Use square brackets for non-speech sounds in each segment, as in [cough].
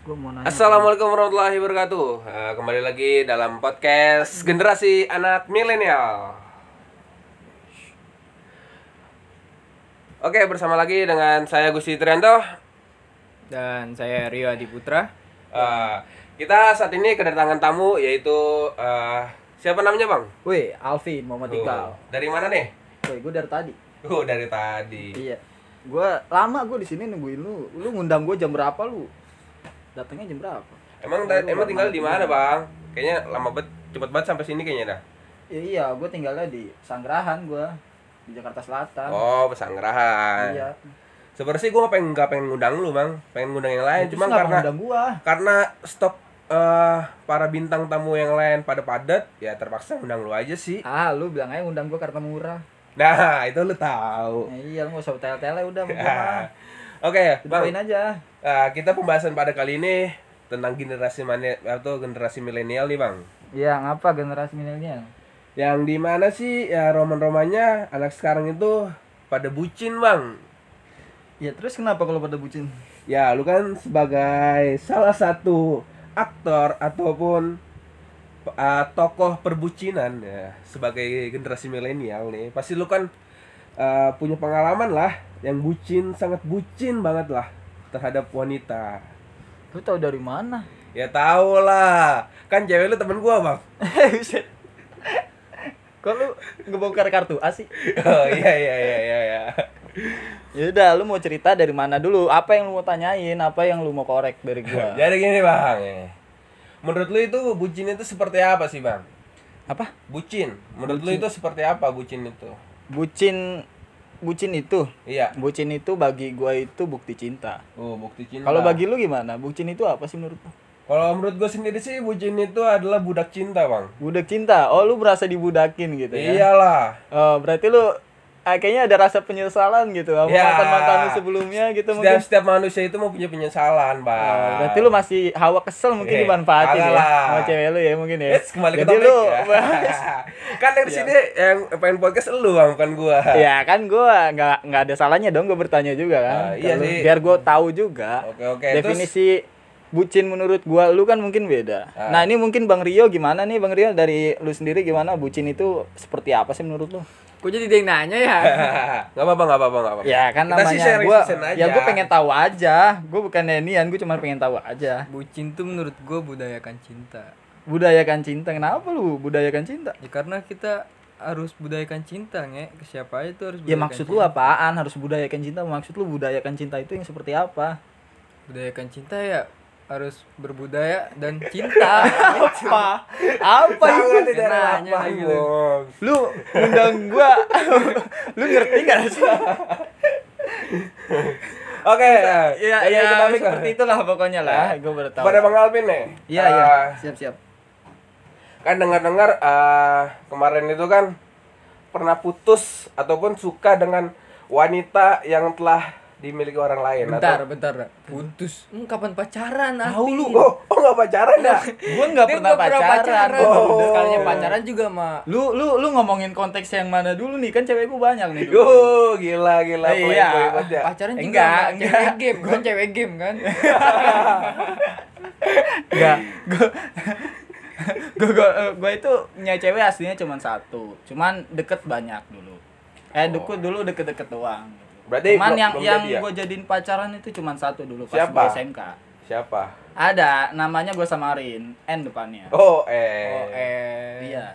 Gua mau nanya. Assalamualaikum warahmatullahi wabarakatuh. Eh, kembali lagi dalam podcast generasi anak milenial. Oke, bersama lagi dengan saya Gusti Trianto. Dan saya Rio Adi Putra. Eh, kita saat ini kedatangan tamu yaitu eh, siapa namanya bang? Wih, Alvin Muhammad Iqbal. Dari mana nih? Wih, gue dari tadi. Oh dari tadi. Iya. Gua lama gue di sini nungguin lu. Lu ngundang gue jam berapa lu? Datangnya jam berapa? Emang da- emang tinggal di mana bang? Kayaknya lama banget, cepet banget sampai sini kayaknya dah. Ya, iya, gue tinggalnya di Sanggerahan gue di Jakarta Selatan. Oh pesanggerahan. Iya. Sebenarnya sih gue pengen nggak pengen ngundang lu bang, pengen ngundang yang lain. Terus Cuma karena gua. karena stok eh para bintang tamu yang lain pada padat, ya terpaksa ngundang lu aja sih. Ah, lu bilang aja ngundang gua karena murah. Nah itu lu tahu. Ya, iya, lu gak usah tele-tele udah mau gua [laughs] mah. Oke, bang. aja. eh, kita pembahasan pada kali ini tentang generasi mana atau generasi milenial nih bang. Iya, ngapa generasi milenial? Yang di mana sih ya roman-romannya anak sekarang itu pada bucin bang. Ya terus kenapa kalau pada bucin? Ya lu kan sebagai salah satu aktor ataupun uh, tokoh perbucinan ya sebagai generasi milenial nih pasti lu kan uh, punya pengalaman lah yang bucin sangat bucin banget lah terhadap wanita Lu tahu dari mana? ya tau lah kan cewek lu temen gua bang. [laughs] Kok lu ngebongkar kartu A sih? oh iya iya iya iya iya Ya udah, lu mau cerita dari mana dulu? Apa yang lu mau tanyain? Apa yang lu mau korek dari gua? [laughs] jadi gini bang menurut lu itu bucin itu seperti apa sih bang Apa? bucin menurut lu Bucin. itu seperti apa bucin itu Bucin bucin itu. iya Bucin itu bagi gua itu bukti cinta. oh bukti cinta Kalau bagi lu gimana? Bucin itu apa sih menurut lu? Kalau menurut gue sendiri sih bucin itu adalah budak cinta bang. Budak cinta. Oh, lu berasa dibudakin gitu ya? Iyalah. Oh, berarti lu ah, kayaknya ada rasa penyesalan gitu sama Ya. mantan-mantan lu sebelumnya gitu Setiap, mungkin. setiap manusia itu mau punya penyesalan bang. Oh, berarti lu masih hawa kesel mungkin Eh, dimanfaatin ya sama cewek lu ya mungkin ya. Yes, kembali ke Jadi topik lu ya. [laughs] kan dari sini yang pengen podcast lu bang, bukan gua. ya kan gua nggak nggak ada salahnya dong gua bertanya juga kan. Ah, iya sih. Biar gua tahu juga. Oke oke. Definisi bucin menurut gua lu kan mungkin beda. Ah. Nah, ini mungkin Bang Rio gimana nih Bang Rio dari lu sendiri gimana bucin itu seperti apa sih menurut lu? Kok jadi dia yang nanya ya? [laughs] Gak apa-apa, gak apa-apa, gak apa-apa. Ya kan Kita sih namanya sharing gua aja. ya gua pengen tahu aja. Gua bukan nian, gua cuma pengen tahu aja. Bucin tuh menurut gue budayakan cinta. Budayakan cinta. Kenapa lu budayakan cinta? Ya karena kita harus budayakan cinta, nge. Ke siapa tuh harus Ya budayakan maksud cinta. lu apaan? Harus budayakan cinta. Maksud lu budayakan cinta itu yang seperti apa? Budayakan cinta ya harus berbudaya dan cinta. [laughs] apa? Apa itu? Nanya apa gitu. Lu undang gua. [laughs] lu ngerti gak sih? [laughs] Oke. Ya, jadi ya, kita topik lah. seperti itulah pokoknya lah. Gua baru tahu. Kepada Bang Alvin nih. Iya, iya. Siap-siap. kan dengar-dengar eh, kemarin itu kan pernah putus ataupun suka dengan wanita yang telah dimiliki orang lain bentar, atau bentar. Putus. Hmm, kapan pacaran? Tahu Alvin? lu. oh oh nggak pacaran ya [laughs] Gua nggak Dia pernah nggak pacaran. Oh. Sekalinya pacaran juga mah. Lu lu lu ngomongin konteks yang mana dulu nih? Kan cewek gua banyak nih. dulu. Yuh, gila gila Eh, iya. ya. Pacaran juga Enggak, enggak. cewek game, kan cewek game kan. [laughs] Enggak, gua [laughs] gua, gua, gua itu punya cewek aslinya cuma satu. Cuman deket banyak dulu. Eh, dulu dulu deket-deket doang. Berarti cuman belum- yang belum yang ya? gua jadiin pacaran itu cuma satu dulu pas Siapa? gua SMK. Siapa? Ada, namanya gua samarin, N depannya. Oh, eh. Oh, eh. Iya.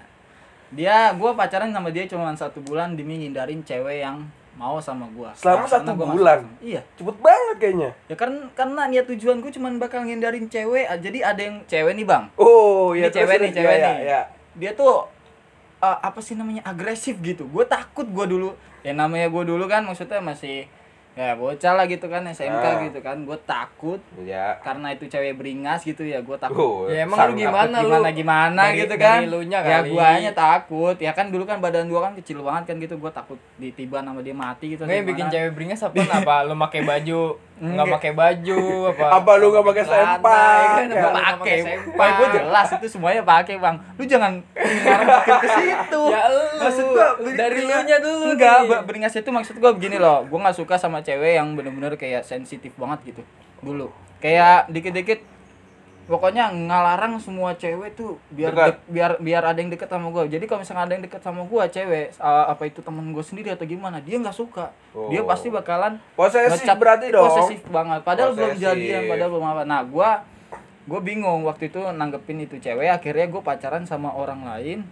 Dia gua pacaran sama dia cuma satu bulan demi ngindarin cewek yang mau sama gua. Selama satu gua bulan? masuk- Iya. Cepet banget kayaknya. Ya kan karena niat tujuan gue cuma bakal ngindarin cewek. Jadi ada yang cewek nih, Bang. Oh, Ini iya cewek nih, cewek iya, nih. iya, Dia tuh eh, apa sih namanya? agresif gitu. Gue takut gue dulu. Ya namanya gue dulu kan maksudnya masih ya bocah lah gitu kan SMK Ah. gitu kan. Gue takut Iya. karena itu cewek beringas gitu ya gue takut. Oh, Ya emang lu gimana lu? gimana gimana Dari- gitu kan dari ya kali. guanya takut ya kan dulu kan badan gua kan kecil banget kan gitu gua takut ditiban sama dia mati gitu Nggak yang bikin cewek beringas apa? apa lu pakai baju nggak Enggak. pakai baju apa? [laughs] Apa lu nggak pakai sempak? ya kan? Ya. Nggak pakai pakai gue jelas itu semuanya pakai bang lu jangan makin ke situ Ya lu. maksud gua dari lu nya dulu enggak nih. ba- beringas itu maksud gua begini loh gua nggak suka sama cewek yang bener-bener kayak sensitif banget gitu dulu kayak dikit-dikit pokoknya ngalarang semua cewek tuh biar dek- biar biar ada yang deket sama gue jadi kalau misalnya ada yang deket sama gue cewek uh, apa itu temen gue sendiri atau gimana dia nggak suka. Dia Oh. pasti bakalan Posesif berarti dong. posesif banget. Padahal belum Posesif. jadian padahal belum apa. Nah gue gue bingung waktu itu nanggepin itu cewek. Akhirnya gue pacaran sama orang lain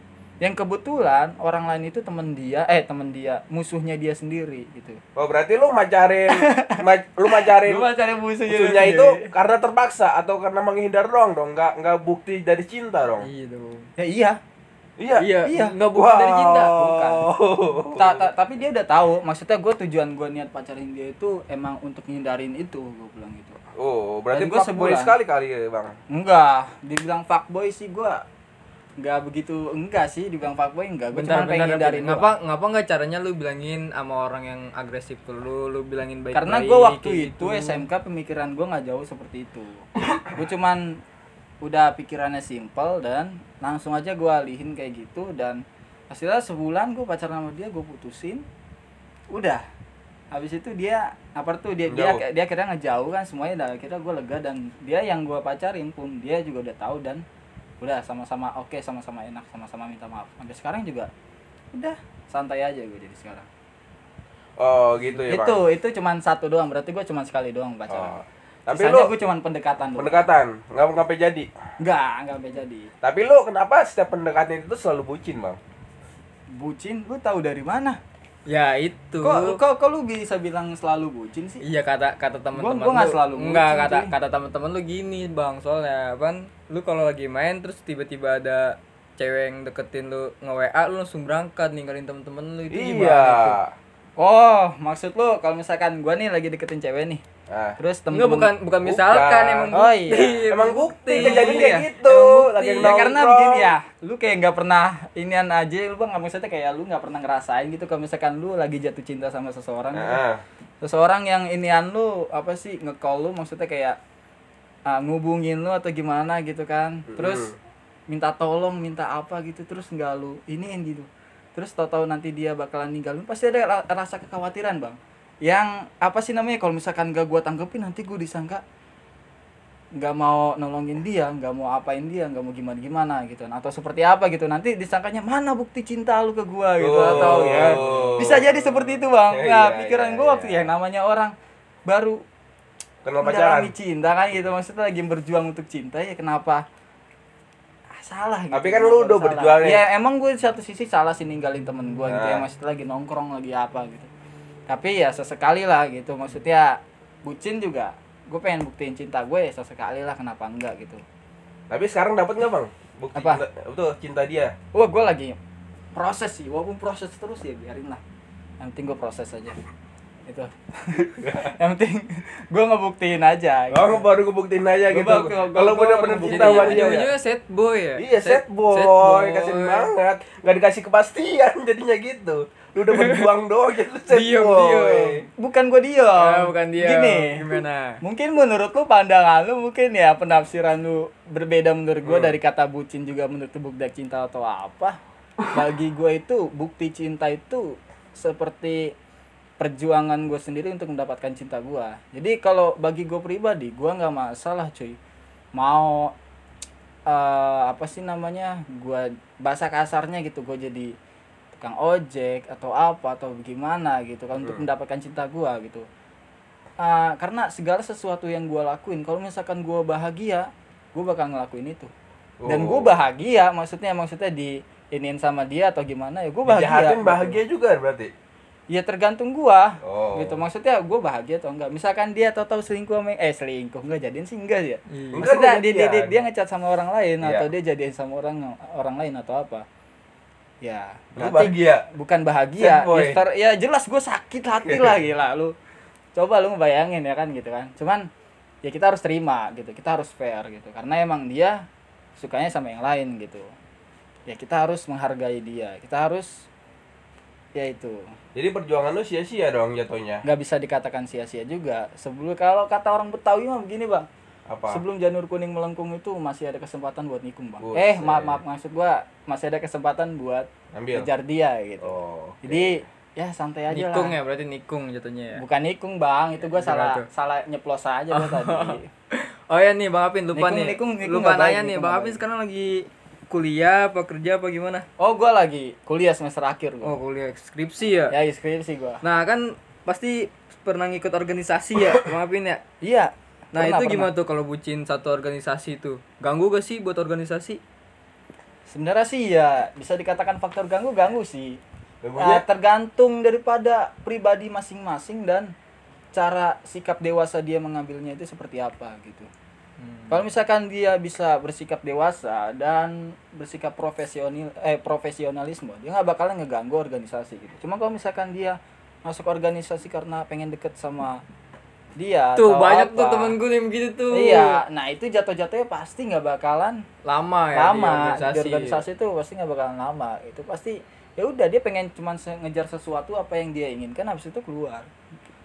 yang kebetulan orang lain itu temen dia eh temen dia musuhnya dia sendiri gitu Oh, berarti lu macarin [laughs] ma- lu macarin gue pacaran musuhnya, musuhnya itu sendiri. karena terpaksa atau karena menghindar doang dong, nggak nggak bukti dari cinta dong. Iya dong. ya iya Iya. Iya, Iya. nggak bukan dari cinta. bukan. Ta- ta- tapi dia udah tahu maksudnya gue tujuan gue niat pacarin dia itu emang untuk ngindarin itu gue bilang gitu Oh, berarti fuckboy sebulan. sekali kali ya, Bang. enggak dibilang fuckboy sih gue enggak begitu enggak sih dibilang fuckboy enggak gue cuma pengen ngindarin ngapa ngapa nggak caranya lu bilangin sama orang yang agresif ke lu, lu bilangin baik-baik. karena gue waktu itu gitu. SMK pemikiran gue nggak jauh seperti itu gue cuman udah pikirannya simple dan langsung aja gue alihin kayak gitu dan hasilnya sebulan gue pacaran sama dia gue putusin udah habis itu dia apa tuh dia dia Jauh. dia akhirnya ngejauh kan semuanya udah akhirnya gue lega dan dia yang gue pacarin pun dia juga udah tahu dan udah sama-sama oke sama-sama enak sama-sama minta maaf sampai sekarang juga udah santai aja gue jadi sekarang Oh, gitu ya, itu Bang. itu cuman satu doang berarti gue cuman sekali doang Oh. pacaran Tapi Sisanya lu gue cuman pendekatan doang pendekatan, nggak sampai jadi. enggak enggak sampai jadi Tapi lu kenapa setiap pendekatan itu selalu bucin, Bang? bucin lu tahu dari mana Ya itu. kok kok kok lu bisa bilang selalu bucin sih Iya kata kata teman-teman Gua- gua lu- selalu enggak bucin, kata cuy. kata teman-teman lu gini bang soalnya kan lu kalau lagi main terus tiba-tiba ada cewek yang deketin lu nge WA lu langsung berangkat ninggalin temen-temen lu itu gimana Iya. itu? oh maksud lu kalau misalkan gue nih lagi deketin cewek nih Nah, terus temen Enggak bukan bukan misalkan Bukan. emang Oh, bukti. iya. emang bukti Iya. kejadian kayak Iya. gitu. Emang Lagi bukti. Ya karena begini ya, lu kayak nggak pernah inian aja, lu bang maksudnya kayak lu nggak pernah ngerasain gitu kalau misalkan lu lagi jatuh cinta sama seseorang, gitu. Nah, seseorang yang inian lu apa sih nge-call lu maksudnya kayak ah, ngubungin lu atau gimana gitu kan, terus minta tolong, minta apa gitu, terus nggak lu iniin gitu, terus tahu-tahu nanti dia bakalan ninggalin, pasti ada ra- rasa kekhawatiran bang, yang apa sih namanya kalau misalkan gak gua tanggepin nanti gua disangka nggak mau nolongin dia, nggak mau apain dia, nggak mau gimana gimana gitu, atau seperti apa gitu, nanti disangkanya mana bukti cinta lu ke gua gitu Oh. atau ya bisa jadi seperti itu bang. Iya, Nah iya, pikiran iya, gua waktu iya. ya namanya orang baru kenal pacaran. cinta kan gitu, maksudnya lagi berjuang untuk cinta ya kenapa ah, salah gitu. Tapi kan lu udah berjuang ya. Ya emang gue di satu sisi salah sih ninggalin temen gua gitu ya, Nah. maksudnya lagi nongkrong lagi apa gitu. Tapi ya sesekali lah gitu, maksudnya bucin juga gue pengen buktiin cinta gue ya sesekali lah kenapa enggak gitu Tapi sekarang dapat nggak bang? Bukti Apa? cinta, betul cinta dia. wah gue lagi proses sih walaupun proses terus ya biarin lah yang penting gue proses aja itu [laughs] yang penting gue ngebuktiin aja gitu. Oh baru ngebuktiin aja Gua gitu. Kalau bener-bener cinta sama dia. ya. ujung-ujungnya set boy ya. Iya set boy, kasih banget. Nggak dikasih kepastian [laughs] jadinya gitu. Lu udah berjuang doang jadi set Diam, boy. diam. bukan gue diem Ya, bukan dia. gini Gimana? mungkin menurut lu pandangan lu mungkin ya penafsiran lu berbeda menurut gue Hmm. dari kata bucin juga menurut lu bukti cinta atau apa bagi gue itu bukti cinta itu seperti perjuangan gue sendiri untuk mendapatkan cinta gue jadi kalau bagi gue pribadi gue nggak masalah cuy mau eh, apa sih namanya gue bahasa kasarnya gitu gue jadi tukang ojek atau apa atau gimana gitu kan untuk Hmm. mendapatkan cinta gue gitu Ah, karena segala sesuatu yang gue lakuin kalau misalkan gue bahagia gue bakal ngelakuin itu dan gue Oh. bahagia maksudnya maksudnya di iniin sama dia atau gimana ya gue bahagia Dijahatin gitu. bahagia juga berarti. ya tergantung gua Oh. gitu maksudnya gue bahagia atau enggak misalkan dia tahu-tahu selingkuh sama eh selingkuh enggak jadian sih enggak ya. Enggak, maksudnya enggak dia, dia, dia, dia ngecat sama orang lain Iya. atau dia jadian sama orang orang lain atau apa ya. Lu bahagia. bukan bahagia. Sad boy. ya, ter- ya jelas gue sakit hati lah [laughs] gila lu. Coba lu ngebayangin ya kan gitu kan. Cuman ya kita harus terima gitu. Kita harus fair gitu. Karena emang dia sukanya sama yang lain gitu. Ya kita harus menghargai dia. Kita harus ya itu. Jadi perjuangan lu sia-sia dong jatuhnya. nggak bisa dikatakan sia-sia juga. Sebelum kalau kata orang Betawi mah begini bang Apa? sebelum janur kuning melengkung itu masih ada kesempatan buat nikung bang Buset. eh maaf maaf maksud gua masih ada kesempatan buat Ambil. kejar dia gitu Oh. jadi ya santai aja Nikung lah ya berarti nikung jatuhnya ya. bukan nikung bang itu gua Gimana salah tuh? salah nyeplos aja gua [laughs] tadi Oh ya nih Bang Apin lupa Nikung, nih. nikung, nikung lupa nanya nih nikung Bang Apin sekarang lagi kuliah apa kerja apa gimana? Oh, gua lagi kuliah semester akhir Oh gua. kuliah skripsi ya. Ya, skripsi gua. Nah kan pasti pernah ngikut organisasi ya [coughs] Bang Apin ya. Iya. Nah Pernah, itu pernah. gimana tuh kalau bucin satu organisasi itu? Ganggu gak sih buat organisasi? Sebenarnya sih ya bisa dikatakan faktor ganggu ganggu sih. Ganggunya? Nah, tergantung daripada pribadi masing-masing dan cara sikap dewasa dia mengambilnya itu seperti apa gitu. Kalau misalkan dia bisa bersikap dewasa dan bersikap profesional eh profesionalisme, dia nggak bakalan ngeganggu organisasi gitu. Cuma kalau misalkan dia masuk organisasi karena pengen deket sama dia Tuh atau banyak apa, tuh temen gue yang begitu tuh. Iya, nah itu jatuh-jatuhnya pasti nggak bakalan Lama ya lama di di organisasi. organisasi itu pasti nggak bakalan lama itu pasti ya udah dia pengen cuman ngejar sesuatu apa yang dia inginkan habis itu keluar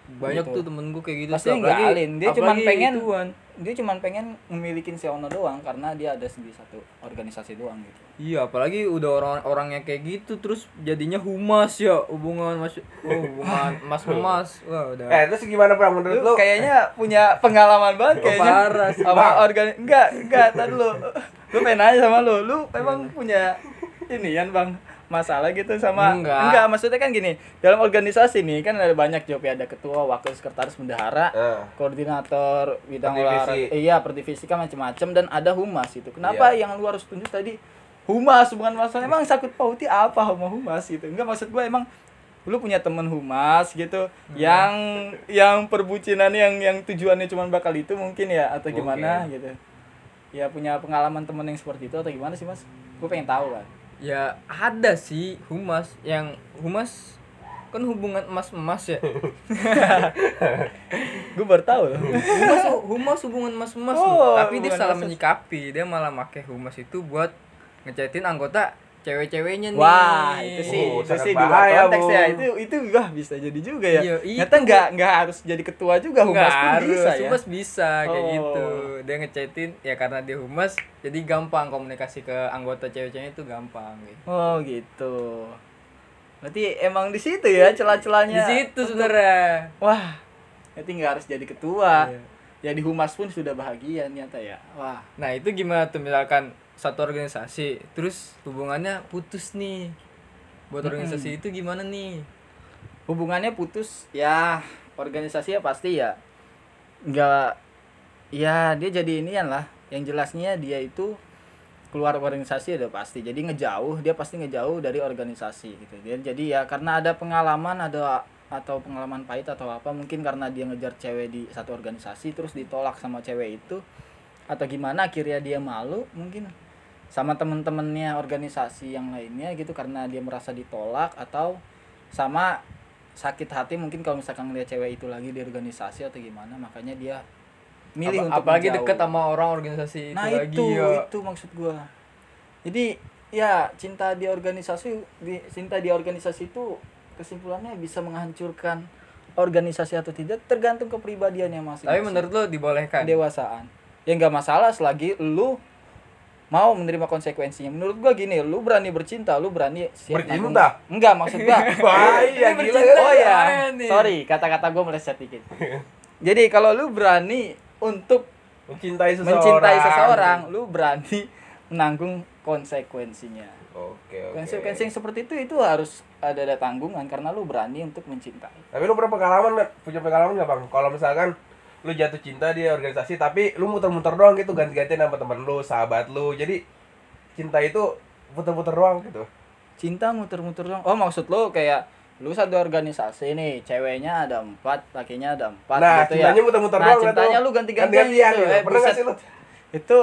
Banyak Gitu. tuh temen gue kayak gitu. pasti nggak alin dia cuman apalagi pengen ituan. Dia cuman pengen memiliki si ono doang karena dia ada di satu organisasi doang gitu. Iya, apalagi udah orang-orang yang kayak gitu terus jadinya humas ya hubungan mas oh, [laughs] hubungan. Mas mas wah udah. Eh, terus gimana Bang menurut lu lu? kayaknya punya pengalaman banget kayaknya. parah sih, sama Bang. organi enggak enggak tadi lu. Lu pengen nanya sama lu. Lu emang punya ini kan bang masalah gitu sama Enggak. maksudnya kan gini dalam organisasi nih kan ada banyak job ya ada ketua wakil sekretaris bendahara Eh, koordinator bidang olahraga iya per divisi kan macam-macam dan ada humas itu kenapa Iya. yang lu harus tunjuk tadi humas bukan masalah emang sakut pauti apa sama humas gitu enggak maksud gue emang lu punya temen humas gitu Hmm. yang yang perbucinan yang yang tujuannya cuma bakal itu mungkin ya atau gimana Mungkin. gitu ya punya pengalaman temen yang seperti itu atau gimana sih mas gue pengen tahu kan ya ada sih humas yang humas kan hubungan emas emas ya. [laughs] Gue baru tahu loh. Humas humas hubungan emas emas Oh, tapi dia salah menyikapi dia malah pakai humas itu buat ngechatin anggota cewek-ceweknya nih Wah, itu sih, Oh, itu sih di bahaya, konteks ya. Itu itu wah bisa jadi juga ya. Iya, Ternyata nggak nggak harus jadi ketua juga humas Nggak pun harus, bisa ya. humas bisa kayak Oh. gitu dia ngechatin ya karena dia humas jadi gampang komunikasi ke anggota cewek-ceweknya itu gampang gitu. Oh, gitu. Berarti emang di situ ya celah-celahnya. di situ sebenarnya Wah, berarti nggak harus jadi ketua. Iya. Jadi humas pun sudah bahagia ternyata ya. Wah. Nah itu gimana tuh misalkan satu organisasi terus hubungannya putus nih. Buat organisasi itu gimana nih? Hubungannya putus ya organisasi ya pasti ya nggak ya dia jadi inian lah. Yang jelasnya dia itu keluar organisasi udah pasti. Jadi ngejauh dia pasti ngejauh dari organisasi gitu. Dia jadi ya karena ada pengalaman ada atau pengalaman pahit atau apa mungkin karena dia ngejar cewek di satu organisasi terus ditolak sama cewek itu atau gimana akhirnya dia malu mungkin sama temen-temennya organisasi yang lainnya gitu karena dia merasa ditolak atau sama sakit hati mungkin kalau misalkan ngeliat cewek itu lagi di organisasi atau gimana makanya dia milih Apa- untuk apalagi menjauh. deket sama orang organisasi nah itu itu lagi ya. itu maksud gua jadi ya cinta di organisasi di cinta di organisasi itu kesimpulannya bisa menghancurkan organisasi atau tidak tergantung kepribadiannya masing-masing Tapi menurut lo dibolehkan? kedewasaan ya nggak masalah selagi lu mau menerima konsekuensinya menurut gua gini lu berani bercinta lu berani siap Bercinta? nanggung- enggak maksud gua [laughs] Bahaya gila. oh ya sorry kata-kata gua meleset dikit [laughs] jadi kalau lu berani untuk Mencintai seseorang. mencintai seseorang lu berani menanggung konsekuensinya Oke, oke. konsekuensi yang seperti itu itu harus ada ada tanggungan karena lu berani untuk mencintai Tapi lu pernah pengalaman nggak? Punya pengalaman nggak bang? Kalau misalkan lu jatuh cinta di organisasi, tapi lu muter-muter doang gitu, ganti-gantian sama temen lu, sahabat lu. Jadi cinta itu muter-muter doang gitu. cinta muter-muter dong oh maksud lu kayak lu satu organisasi nih ceweknya ada empat lakinya ada empat nah, gitu ya cintanya muter-muter nah doang cintanya lu ganti-gantian Ganti-gantian gitu gitu. eh, Pernah buset. sih lu? itu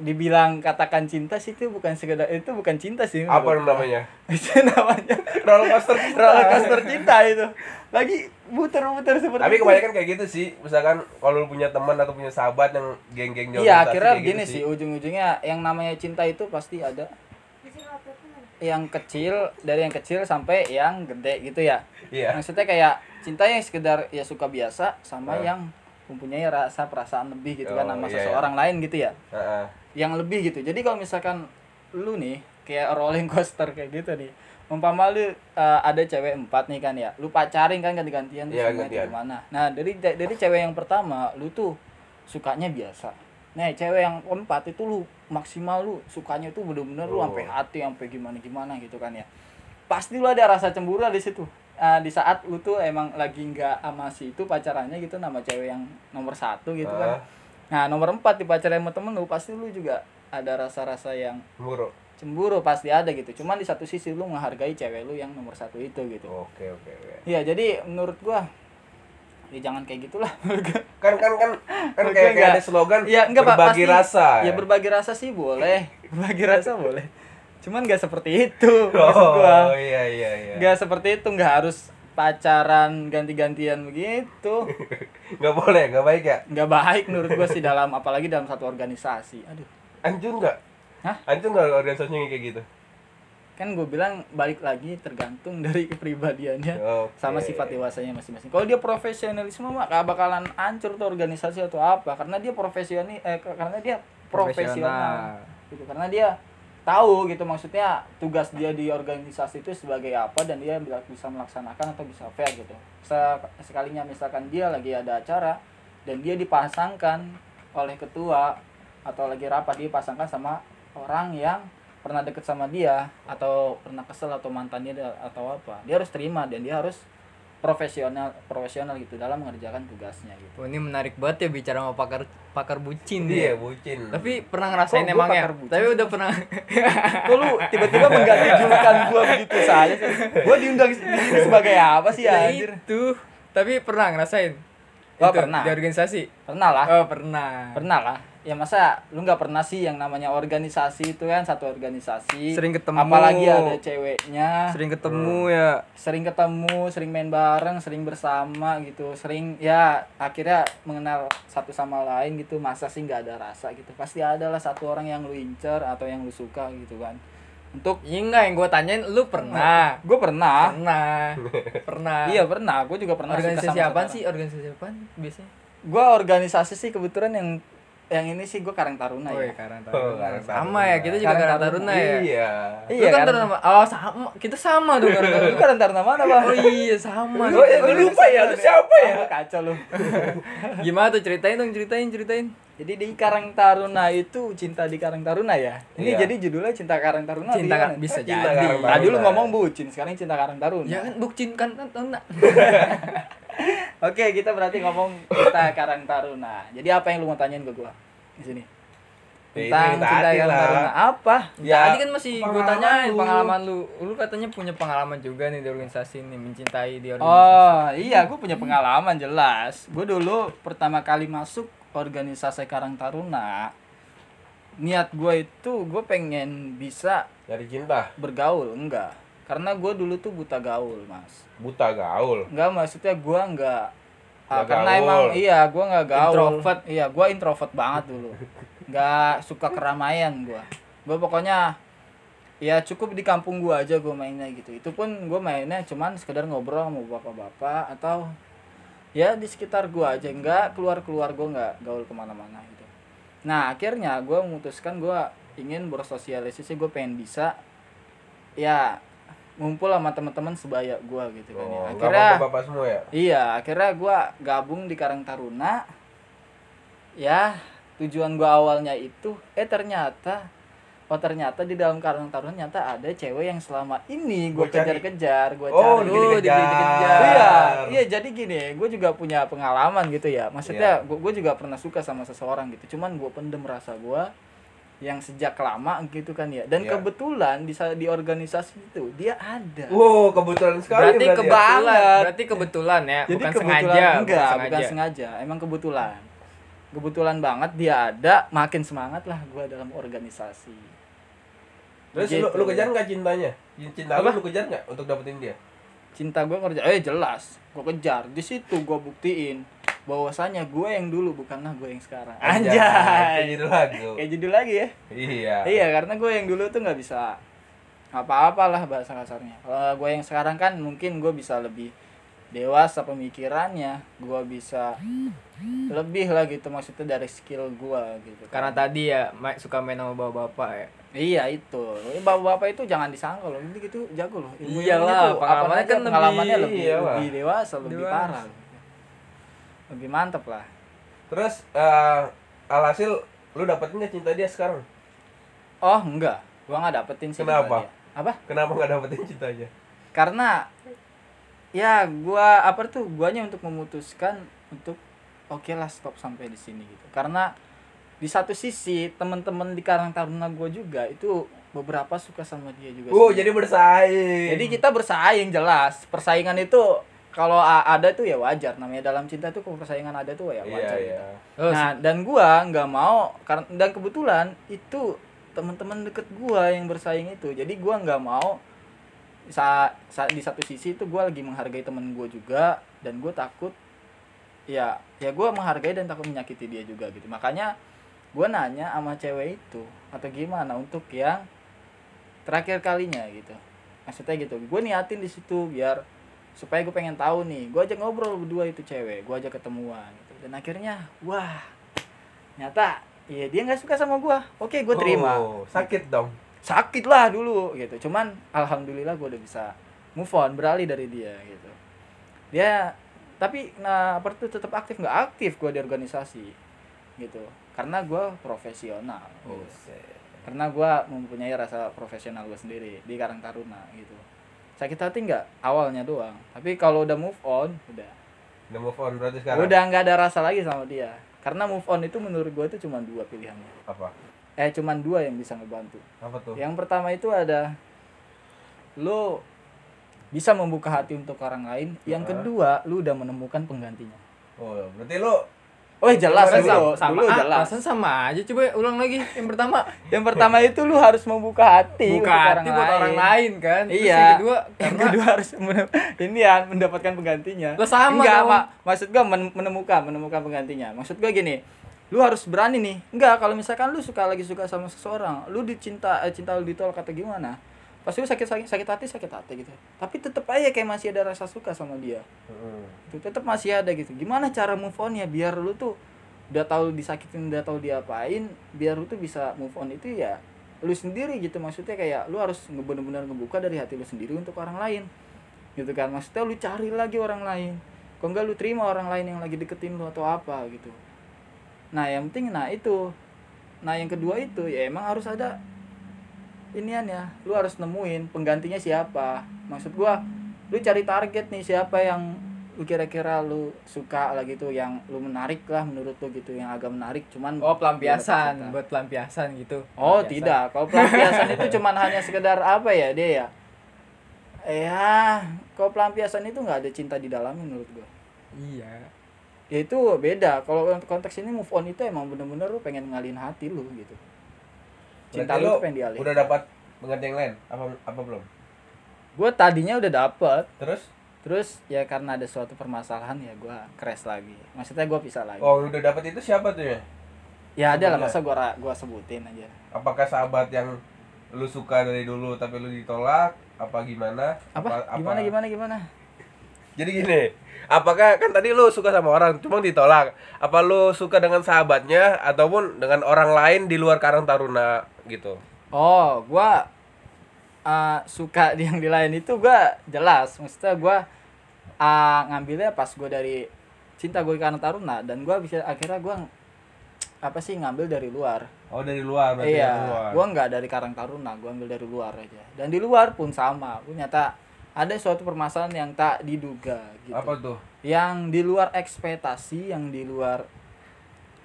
dibilang katakan cinta sih itu bukan sekedar itu bukan cinta sih Apa gua. namanya? [laughs] itu namanya Roller coaster cinta. roller coaster cinta itu lagi muter-muter seperti Tapi itu. kebanyakan kayak gitu sih. Misalkan kalau lu punya teman atau punya sahabat yang geng-geng di Iya, akhirnya kayak begini gitu sih ujung-ujungnya yang namanya cinta itu pasti ada yang kecil dari yang kecil sampai yang gede gitu ya. Iya. Maksudnya kayak cinta yang sekedar ya suka biasa sama Eh. yang mempunyai rasa perasaan lebih gitu kan Oh, sama iya, seseorang lain gitu ya. Heeh. Yang lebih gitu. Jadi kalau misalkan lu nih kayak rolling coaster kayak gitu nih. Umpama lu eh, ada cewek empat nih kan ya. Lu pacarin kan ganti-gantian Iya, semuanya gantian. ke mana. Nah, dari dari cewek yang pertama lu tuh sukanya biasa. Nah, cewek yang keempat itu lu maksimal lu sukanya tuh bener-bener lu Oh. sampai hati, sampai gimana-gimana gitu kan ya. Pasti lu ada rasa cemburu di situ. Ah, di saat lu tuh emang lagi nggak sama si itu pacarannya gitu nama cewek yang nomor satu gitu kan. Ah, Nah, nomor empat di pacaran sama temen lu pasti lu juga ada rasa-rasa yang muruk. cemburu pasti ada gitu. Cuman di satu sisi lu menghargai cewek lu yang nomor satu itu gitu. Oke, oke, oke. Iya, jadi menurut gua ya jangan kayak gitulah. [laughs] Kan kan kan kan kayak, kayak ada slogan Iya, enggak berbagi pasti- rasa. Ya berbagi rasa sih boleh. [laughs] Berbagi rasa boleh. Cuman nggak seperti itu [laughs] maksud gua. Oh, iya iya iya. Nggak seperti itu, nggak harus pacaran ganti-gantian begitu. [laughs] Nggak boleh, nggak baik ya. Nggak baik menurut gua sih dalam apalagi dalam satu organisasi. Aduh. Hancur nggak? Hah? Hancur nggak organisasinya kayak gitu? Kan gue bilang balik lagi tergantung [laughs] dari kepribadiannya Oke. sama sifat dewasanya masing-masing. Kalau dia profesionalisme mah gak bakalan hancur tuh organisasi atau apa karena dia profesional eh karena dia profesional. gitu karena dia tahu gitu maksudnya tugas dia di organisasi itu sebagai apa dan dia bisa melaksanakan atau bisa fair gitu. Se- sekalinya misalkan dia lagi ada acara dan dia dipasangkan oleh ketua atau lagi rapat dia dipasangkan sama orang yang pernah deket sama dia atau pernah kesel atau mantannya atau apa dia harus terima dan dia harus profesional profesional gitu dalam mengerjakan tugasnya gitu Wah, ini menarik banget ya bicara sama pakar pakar bucin Iya, ya. bucin. Tapi pernah ngerasain Kok emangnya? Tapi udah pernah [laughs] Kok lu tiba-tiba mengganti julukan gua begitu saja sih? Gua diundang di sini sebagai apa sih Ya anjir? itu. Tapi pernah ngerasain? Oh, itu, pernah. Di organisasi? Pernah lah, Oh, pernah. pernah lah. Ya masa lu nggak pernah sih yang namanya organisasi itu kan satu organisasi. Sering ketemu. Apalagi ada ceweknya. Sering ketemu ya. Sering ketemu, sering main bareng, sering bersama gitu. Sering ya akhirnya mengenal satu sama lain gitu. Masa sih nggak ada rasa gitu. Pasti ada lah satu orang yang lu incer atau yang lu suka gitu kan. Untuk Iya enggak yang gue tanyain lu pernah. gue pernah. Pernah. [laughs] pernah. Iya pernah, gue juga pernah Organisasi sama seseorang. sih? Organisasi apaan biasanya? Gue organisasi sih kebetulan yang yang ini sih gue Karang Taruna Oh, ya. iya, Karang Oh, Taruna. Karang Sama Taruna. ya, kita juga Karang Karang Taruna. Taruna ya. Iya. Iya kan kan? Taruna. Oh, sama. Kita sama dong Karang Taruna. Karang Taruna mana bang? Oh iya, sama. Oh, ya, lu lupa ya, lu siapa ya? Oh, kacau lu. [laughs] Gimana tuh ceritain dong, ceritain, ceritain. Jadi di Karang Taruna itu cinta di Karang Taruna ya. Ini Iya. jadi judulnya cinta Karang Taruna. Cinta kan? bisa Cinta jadi. Karang Tadi lu Taruna. ngomong bucin, sekarang cinta Karang Taruna. Ya kan bukcin kan kan Taruna. [laughs] Oke, kita berarti ngomong cinta Karang Taruna. Jadi apa yang lu mau tanyain ke gua di sini? Ya, Tentang yang cinta Karang lah. Taruna apa? Ya, Tadi kan masih gue pengalaman tanyain lu. pengalaman lu. Lu katanya punya pengalaman juga nih di organisasi nih, mencintai di organisasi. Oh iya, gue punya pengalaman jelas. Gue dulu pertama kali masuk organisasi Karang Taruna, niat gue itu gue pengen bisa Dari cinta, bergaul, enggak. Karena gue dulu tuh buta gaul, mas. buta gaul. Enggak, maksudnya gue enggak. Ah, karena gaul. emang iya gue nggak gaul. Introvert. Iya, gue introvert banget dulu. Nggak suka keramaian gue. Gue pokoknya ya cukup di kampung gue aja gue mainnya gitu. Itu pun gue mainnya cuman sekedar ngobrol sama bapak-bapak atau ya di sekitar gue aja nggak keluar keluar gue nggak gaul ke mana-mana gitu. Nah akhirnya gue memutuskan gue ingin bersosialisasi gue pengen bisa ya ngumpul sama teman-teman sebaya gue gitu kan ya. Oh, Akhirnya bapak-bapak semua ya? Iya, akhirnya gua gabung di Karang Taruna. Ya, tujuan gua awalnya itu, eh ternyata, oh ternyata di dalam Karang Taruna ternyata ada cewek yang selama ini cari. kejar-kejar, gua Oh, cari. dikejar-kejar. dikejar-kejar. Iya, iya jadi gini, gue juga punya pengalaman gitu ya. Maksudnya, Iya. gue juga pernah suka sama seseorang gitu. Cuman gue pendem rasa gua yang sejak lama gitu kan ya. Dan Iya. kebetulan di di organisasi itu dia ada. Wow, kebetulan sekali Berarti ya. kebetulan, Banget. berarti kebetulan ya, Jadi bukan kebetulan sengaja, enggak, bukan bukan sengaja. Emang kebetulan. Kebetulan banget dia ada, makin semangat lah gua dalam organisasi. Terus Gitu. lu, lu kejar nggak cintanya? Cinta lu Apa? lu kejar nggak untuk dapetin dia? Cinta gua kerja, eh jelas, gua kejar. Di situ gua buktiin bahwasanya gua yang dulu bukanlah gua yang sekarang. Kayak Anjay. judul lagu. Kayak judul lagi ya. Iya. Iya, karena gue yang dulu tuh nggak bisa apa-apalah bahasa kasarnya. Kalau gue yang sekarang kan mungkin gue bisa lebih dewasa pemikirannya, gue bisa lebih lah gitu maksudnya dari skill gue gitu. Karena tadi ya ma- suka main sama bapak-bapak ya. iya itu, Ini bapak-bapak itu jangan disangka loh, ini gitu jago loh. Ilmu-ilmunya Iyalah, pengalamannya kan lebih- pengalamannya lebih, iyalah. lebih dewasa, lebih Dewasa. parah, lebih mantep lah. Terus eh alhasil Lu dapetin nggak cinta dia sekarang? oh enggak gua nggak dapetin sih Kenapa? cinta dia. apa Kenapa nggak dapetin cintanya? karena ya gua apa tuh guanya untuk memutuskan untuk oke lah stop sampai di sini gitu karena di satu sisi teman-teman di Karang Taruna gua juga itu beberapa suka sama dia juga Oh, jadi bersaing. jadi kita bersaing jelas persaingan itu kalau ada tuh ya wajar namanya dalam cinta tuh kalau persaingan ada tuh ya Iya, wajar gitu. iya. Terus, Nah, dan gua nggak mau karena dan kebetulan itu teman-teman deket gua yang bersaing itu. Jadi gua nggak mau saat, saat di satu sisi itu gua lagi menghargai temen gua juga dan gua takut ya ya gua menghargai dan takut menyakiti dia juga gitu. Makanya gua nanya sama cewek itu atau gimana untuk yang terakhir kalinya gitu. Maksudnya gitu. Gua niatin di situ biar supaya gue pengen tahu nih gue ajak ngobrol berdua itu cewek gue ajak ketemuan gitu dan akhirnya wah nyata iya dia nggak suka sama gue oke gue terima Oh, sakit dong. Sakit lah dulu gitu. Cuman alhamdulillah gue udah bisa move on beralih dari dia gitu. Dia tapi nah apa tuh tetap aktif nggak aktif gue di organisasi gitu. Karena gue profesional Oh, gitu. karena gue mempunyai rasa profesional gue sendiri di Karang Taruna gitu. Sakit hati nggak? Awalnya doang. Tapi kalau udah move on udah. Udah move on berarti sekarang. udah nggak ada rasa lagi sama dia. Karena move on itu menurut gue itu cuma dua pilihannya. Apa? Eh cuma dua yang bisa ngebantu Apa tuh? yang pertama itu ada lu bisa membuka hati untuk orang lain yang kedua lu udah menemukan penggantinya Oh, berarti lu oh jelas dulu sama, dulu ah, jelas perasaan sama aja coba ulang lagi yang pertama [laughs] yang pertama itu lu harus membuka hati buka untuk hati buat orang lain kan Terus Iya. yang kedua [laughs] yang kedua harus [laughs] ini ya mendapatkan penggantinya. Lah sama Enggak, dong. Mak. maksud gua men- menemukan menemukan penggantinya. Maksud gua gini, lu harus berani nih. Enggak, kalau misalkan lu suka lagi suka sama seseorang, lu dicinta eh, cinta lu ditolak atau gimana? Pasti lu sakit sakit sakit hati sakit hati gitu. Tapi tetap aja kayak masih ada rasa suka sama dia. Heeh. Itu tetap masih ada gitu. Gimana cara move on ya biar lu tuh udah tahu disakitin, udah tahu diapain, biar lu tuh bisa move on itu ya lu sendiri gitu maksudnya kayak lu harus bener-bener ngebuka dari hati lu sendiri untuk orang lain gitu kan maksudnya lu cari lagi orang lain kok enggak lu terima orang lain yang lagi deketin lu atau apa gitu nah yang penting nah itu nah yang kedua itu ya emang harus ada inian ya lu harus nemuin penggantinya siapa maksud gua lu cari target nih siapa yang lu kira-kira lu suka lah gitu yang lu menarik lah menurut lu gitu yang agak menarik cuman oh pelampiasan cinta. buat pelampiasan gitu Oh Pelampiasan. tidak, kalau pelampiasan itu [laughs] cuman hanya sekedar apa ya dia ya? Ya, kalau pelampiasan itu nggak ada cinta di dalamnya menurut gua. iya Ya itu beda. Kalau untuk konteks ini move on itu emang bener-bener lu pengen ngalihin hati lu gitu. Cinta Berarti lu pengen dialihin. Udah dapat pengganti yang lain? Apa apa belum? Gua tadinya udah dapet, Terus? terus ya karena ada suatu permasalahan ya gua crash lagi. Maksudnya gua pisah lagi. Oh, udah dapat itu siapa tuh ya? ya ada lah masa gua ra- gua sebutin aja. Apakah sahabat yang lu suka dari dulu tapi lu ditolak? Apa gimana? Apa? Gimana gimana gimana? Jadi gini, apakah kan tadi lu suka sama orang cuma ditolak? Apa lu suka dengan sahabatnya ataupun dengan orang lain di luar Karang Taruna gitu? Oh, gua uh, suka di [laughs] yang di lain itu gua jelas. Maksudnya gua uh, ngambilnya pas gua dari cinta gue karena Taruna dan gua bisa akhirnya gua apa sih ngambil dari luar. Oh, dari luar berarti iya, dari luar. gua nggak dari Karang Taruna, gua ambil dari luar aja. Dan di luar pun sama. Gua nyata ada suatu permasalahan yang tak diduga gitu. Apa tuh? Yang di luar ekspektasi, yang di luar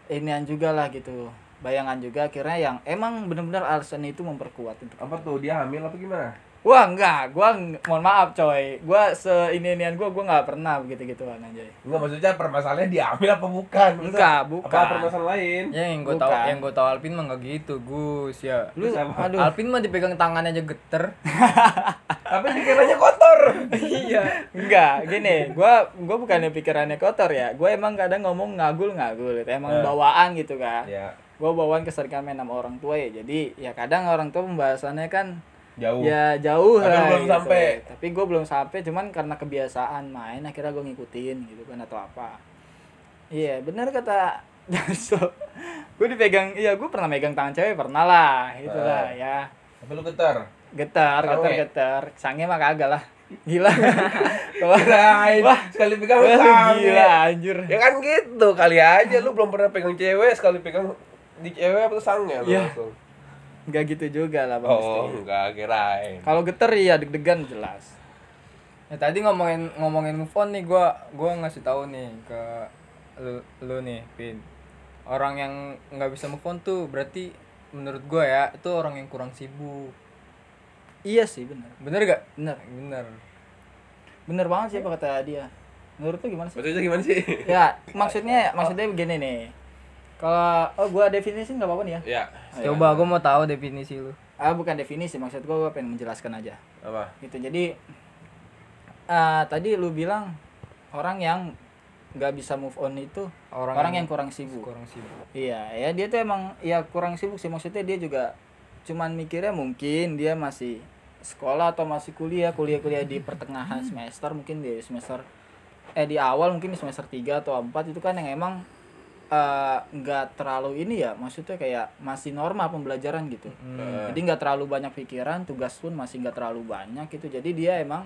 inian juga lah gitu. Bayangan juga akhirnya yang emang benar-benar alasan itu memperkuat untuk Apa tuh? Dia hamil apa gimana? Wah enggak, gua mohon maaf coy. Gua seini-inian gua gua nggak pernah begitu-gituan anjay. Enggak maksudnya permasalahannya diambil apa bukan? Maksudnya, Enggak, bukan. Apa permasalahan lain? ya yang gue tau Bukan. yang gue tau Alvin mah nggak gitu Gus ya Lu. Alvin mah dipegang tangannya aja geter [laughs] Tapi pikirannya kotor. [laughs] iya Enggak, gini, gua gua bukannya pikirannya kotor ya. Gua emang kadang ngomong ngagul-ngagul gitu. Emang Eh. bawaan gitu kan. ya, Gua bawaan keseringan main sama orang tua ya. Jadi ya kadang orang tua pembahasannya kan jauh. ya jauh Tapi lah lu belum gitu. sampai. Tapi gua belum sampai cuman karena kebiasaan main akhirnya gua ngikutin gitu kan atau apa. Iya, benar kata [laughs] Jaso. gue dipegang, iya gue pernah megang tangan cewek pernah lah, itulah Eh. ya. Tapi lu getar. Getar, getar, getar. Sange mah kagak lah. Gila. [laughs] Kirain Wah. sekali pegang wah, sange. gila anjir. Ya kan gitu, kali aja lu belum pernah pegang cewek sekali pegang di cewek apa sange lu Iya. langsung? nggak gitu juga lah bang Oh, enggak kirain. kalau geter ya deg-degan jelas Ya tadi ngomongin ngomongin move on nih gua gua ngasih tahu nih ke lu, lu nih, Pin. Orang yang nggak bisa move on tuh berarti menurut gua ya itu orang yang kurang sibuk. Iya sih bener Bener gak? bener Bener. bener banget sih apa kata dia menurut tuh gimana sih Maksudnya gimana sih? ya maksudnya maksudnya begini nih kalau oh gua definisi nggak apa-apa nih ya ya. Coba gua mau tahu definisi lu. ah bukan definisi maksud gua gua pengen menjelaskan aja Apa? gitu jadi ah tadi lu bilang orang yang nggak bisa move on itu Orang, orang, yang kurang sibuk kurang sibuk. iya ya dia tuh emang ya kurang sibuk sih maksudnya dia juga cuman mikirnya mungkin dia masih sekolah atau masih kuliah kuliah kuliah di pertengahan semester mungkin di semester eh di awal mungkin di semester 3 atau 4 itu kan yang emang eh, nggak terlalu ini ya maksudnya kayak masih normal pembelajaran gitu Hmm. jadi nggak terlalu banyak pikiran tugas pun masih nggak terlalu banyak gitu jadi dia emang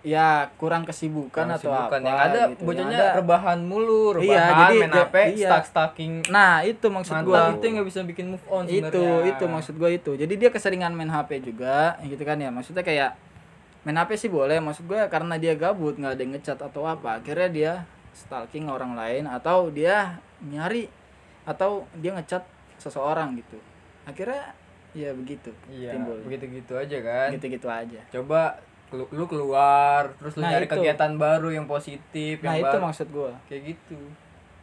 ya kurang kesibukan Kurang atau apa yang ada gitu. Yang bocahnya ada- rebahan mulu, rebahan, Iya, jadi main HP, iya. stuck stacking. nah itu maksud gua itu nggak bisa bikin move on itu sebenarnya. itu maksud gua itu jadi dia keseringan main HP juga gitu kan ya maksudnya kayak main HP sih boleh maksud gua karena dia gabut nggak ada yang ngechat atau apa akhirnya dia stalking orang lain atau dia nyari atau dia ngechat seseorang gitu akhirnya ya begitu Iya, timbul begitu-gitu aja kan. gitu-gitu aja Coba lu keluar, terus lu Nah, nyari itu. kegiatan baru yang positif, nah yang itu baru. maksud gua Kayak gitu.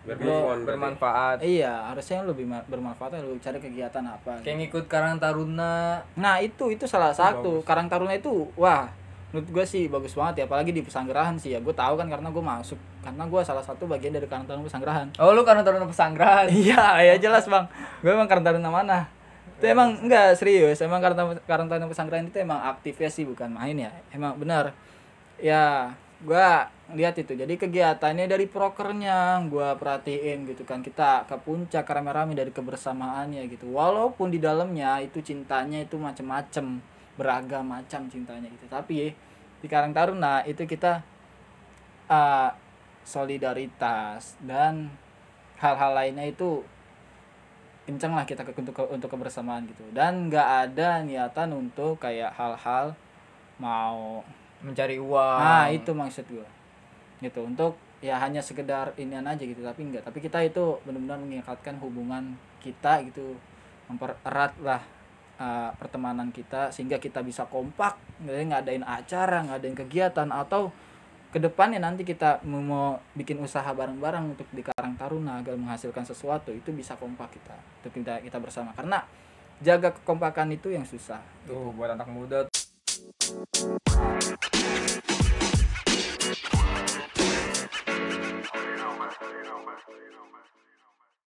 Berarti. bermanfaat. iya harusnya lebih ma- bermanfaat lu cari kegiatan apa Kayak ngikut Karang Taruna. Nah itu itu salah satu bagus. Karang Taruna itu wah menurut gue sih bagus banget ya apalagi di pesanggerahan sih ya gue tahu kan karena gue masuk karena gue salah satu bagian dari Karang Taruna pesanggerahan Oh, lu Karang Taruna pesanggrahan. [laughs] iya ya jelas bang gue emang Karang Taruna mana itu emang enggak serius. Emang Karang Taruna- Karang Taruna pesanggerahan itu emang aktifnya sih bukan main ya. Emang benar. Ya gue lihat itu. Jadi kegiatannya dari prokernya gue perhatiin gitu kan. Kita ke puncak rame-rame dari kebersamaannya gitu. Walaupun di dalamnya itu cintanya itu macem-macem beragam macam cintanya gitu. Tapi di Karang Taruna itu kita uh, solidaritas dan hal-hal lainnya itu kenceng lah kita ke, untuk untuk kebersamaan gitu. Dan nggak ada niatan untuk kayak hal-hal mau Mencari uang. nah itu maksud gue gitu untuk ya hanya sekedar inian aja gitu tapi enggak tapi kita itu benar-benar mengikatkan hubungan kita gitu mempererat lah uh, pertemanan kita sehingga kita bisa kompak jadi ngadain acara ngadain kegiatan atau ke depannya nanti kita mau bikin usaha bareng-bareng untuk di Karang Taruna agar menghasilkan sesuatu itu bisa kompak kita untuk kita kita bersama karena jaga kekompakan itu yang susah. Gitu. Tuh gitu. buat anak muda.